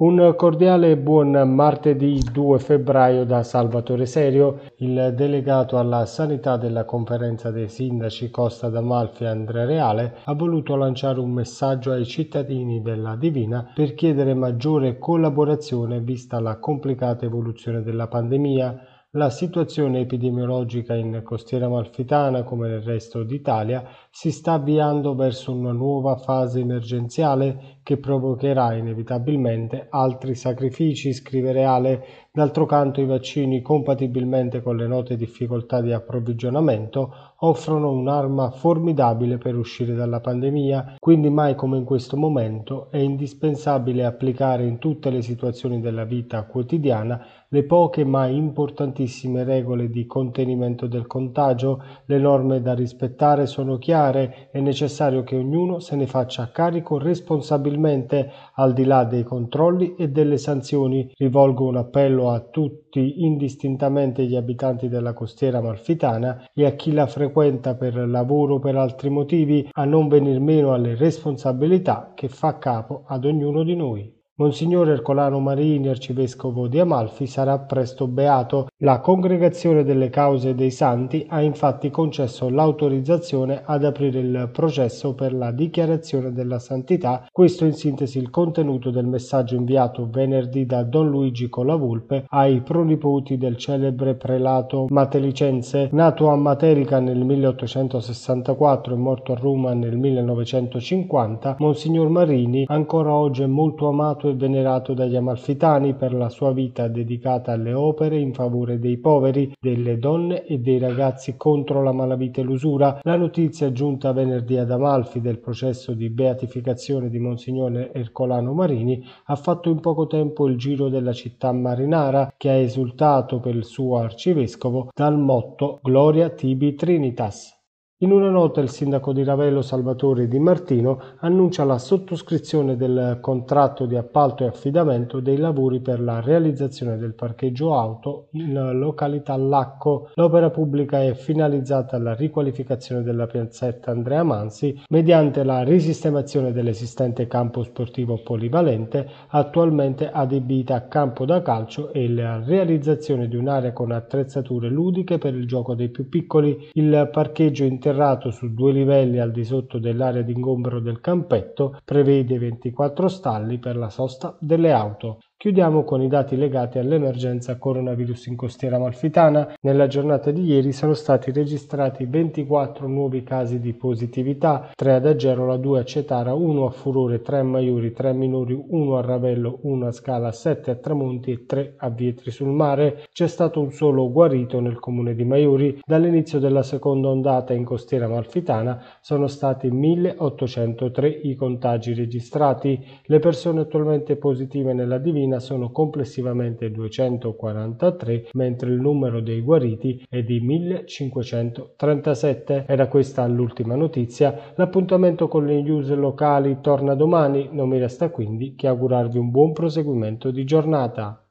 Un cordiale buon martedì 2 febbraio da Salvatore Serio, il delegato alla sanità della conferenza dei sindaci Costa d'Amalfi e Andrea Reale ha voluto lanciare un messaggio ai cittadini della Divina per chiedere maggiore collaborazione vista la complicata evoluzione della pandemia la situazione epidemiologica in Costiera Amalfitana, come nel resto d'Italia, si sta avviando verso una nuova fase emergenziale che provocherà inevitabilmente altri sacrifici, scrive Reale. D'altro canto i vaccini, compatibilmente con le note difficoltà di approvvigionamento, offrono un'arma formidabile per uscire dalla pandemia, quindi mai come in questo momento è indispensabile applicare in tutte le situazioni della vita quotidiana le poche ma importantissime regole di contenimento del contagio, le norme da rispettare sono chiare, è necessario che ognuno se ne faccia carico responsabilmente al di là dei controlli e delle sanzioni. Rivolgo un appello a tutti indistintamente gli abitanti della costiera amalfitana e a chi la frequenta per lavoro o per altri motivi a non venir meno alle responsabilità che fa capo ad ognuno di noi. Monsignor Ercolano Marini, arcivescovo di Amalfi, sarà presto beato. La Congregazione delle Cause dei Santi ha infatti concesso l'autorizzazione ad aprire il processo per la dichiarazione della santità. Questo in sintesi il contenuto del messaggio inviato venerdì da Don Luigi Colavulpe ai pronipoti del celebre prelato matelicense, nato a Materica nel 1864 e morto a Roma nel 1950. Monsignor Marini, ancora oggi è molto amato e venerato dagli Amalfitani per la sua vita dedicata alle opere in favore dei poveri, delle donne e dei ragazzi contro la malavita e l'usura. La notizia giunta venerdì ad Amalfi del processo di beatificazione di Monsignore Ercolano Marini ha fatto in poco tempo il giro della città marinara che ha esultato per il suo arcivescovo dal motto Gloria tibi Trinitas. In una nota il sindaco di Ravello Salvatore Di Martino annuncia la sottoscrizione del contratto di appalto e affidamento dei lavori per la realizzazione del parcheggio auto in località Lacco. L'opera pubblica è finalizzata alla riqualificazione della piazzetta Andrea Mansi mediante la risistemazione dell'esistente campo sportivo polivalente attualmente adibita a campo da calcio e la realizzazione di un'area con attrezzature ludiche per il gioco dei più piccoli. Il parcheggio interno interrato su due livelli al di sotto dell'area d'ingombro del campetto, prevede 24 stalli per la sosta delle auto. Chiudiamo con i dati legati all'emergenza coronavirus in costiera amalfitana. Nella giornata di ieri sono stati registrati 24 nuovi casi di positività, 3 ad Agerola, 2 a Cetara, 1 a Furore, 3 a Maiuri, 3 a Minori, 1 a Ravello, 1 a Scala, 7 a Tramonti e 3 a Vietri sul Mare. C'è stato un solo guarito nel comune di Maiuri. Dall'inizio della seconda ondata in costiera amalfitana sono stati 1803 i contagi registrati. Le persone attualmente positive nella divina Argentina sono complessivamente 243, mentre il numero dei guariti è di 1537. Era questa l'ultima notizia. L'appuntamento con le news locali torna domani. Non mi resta quindi che augurarvi un buon proseguimento di giornata.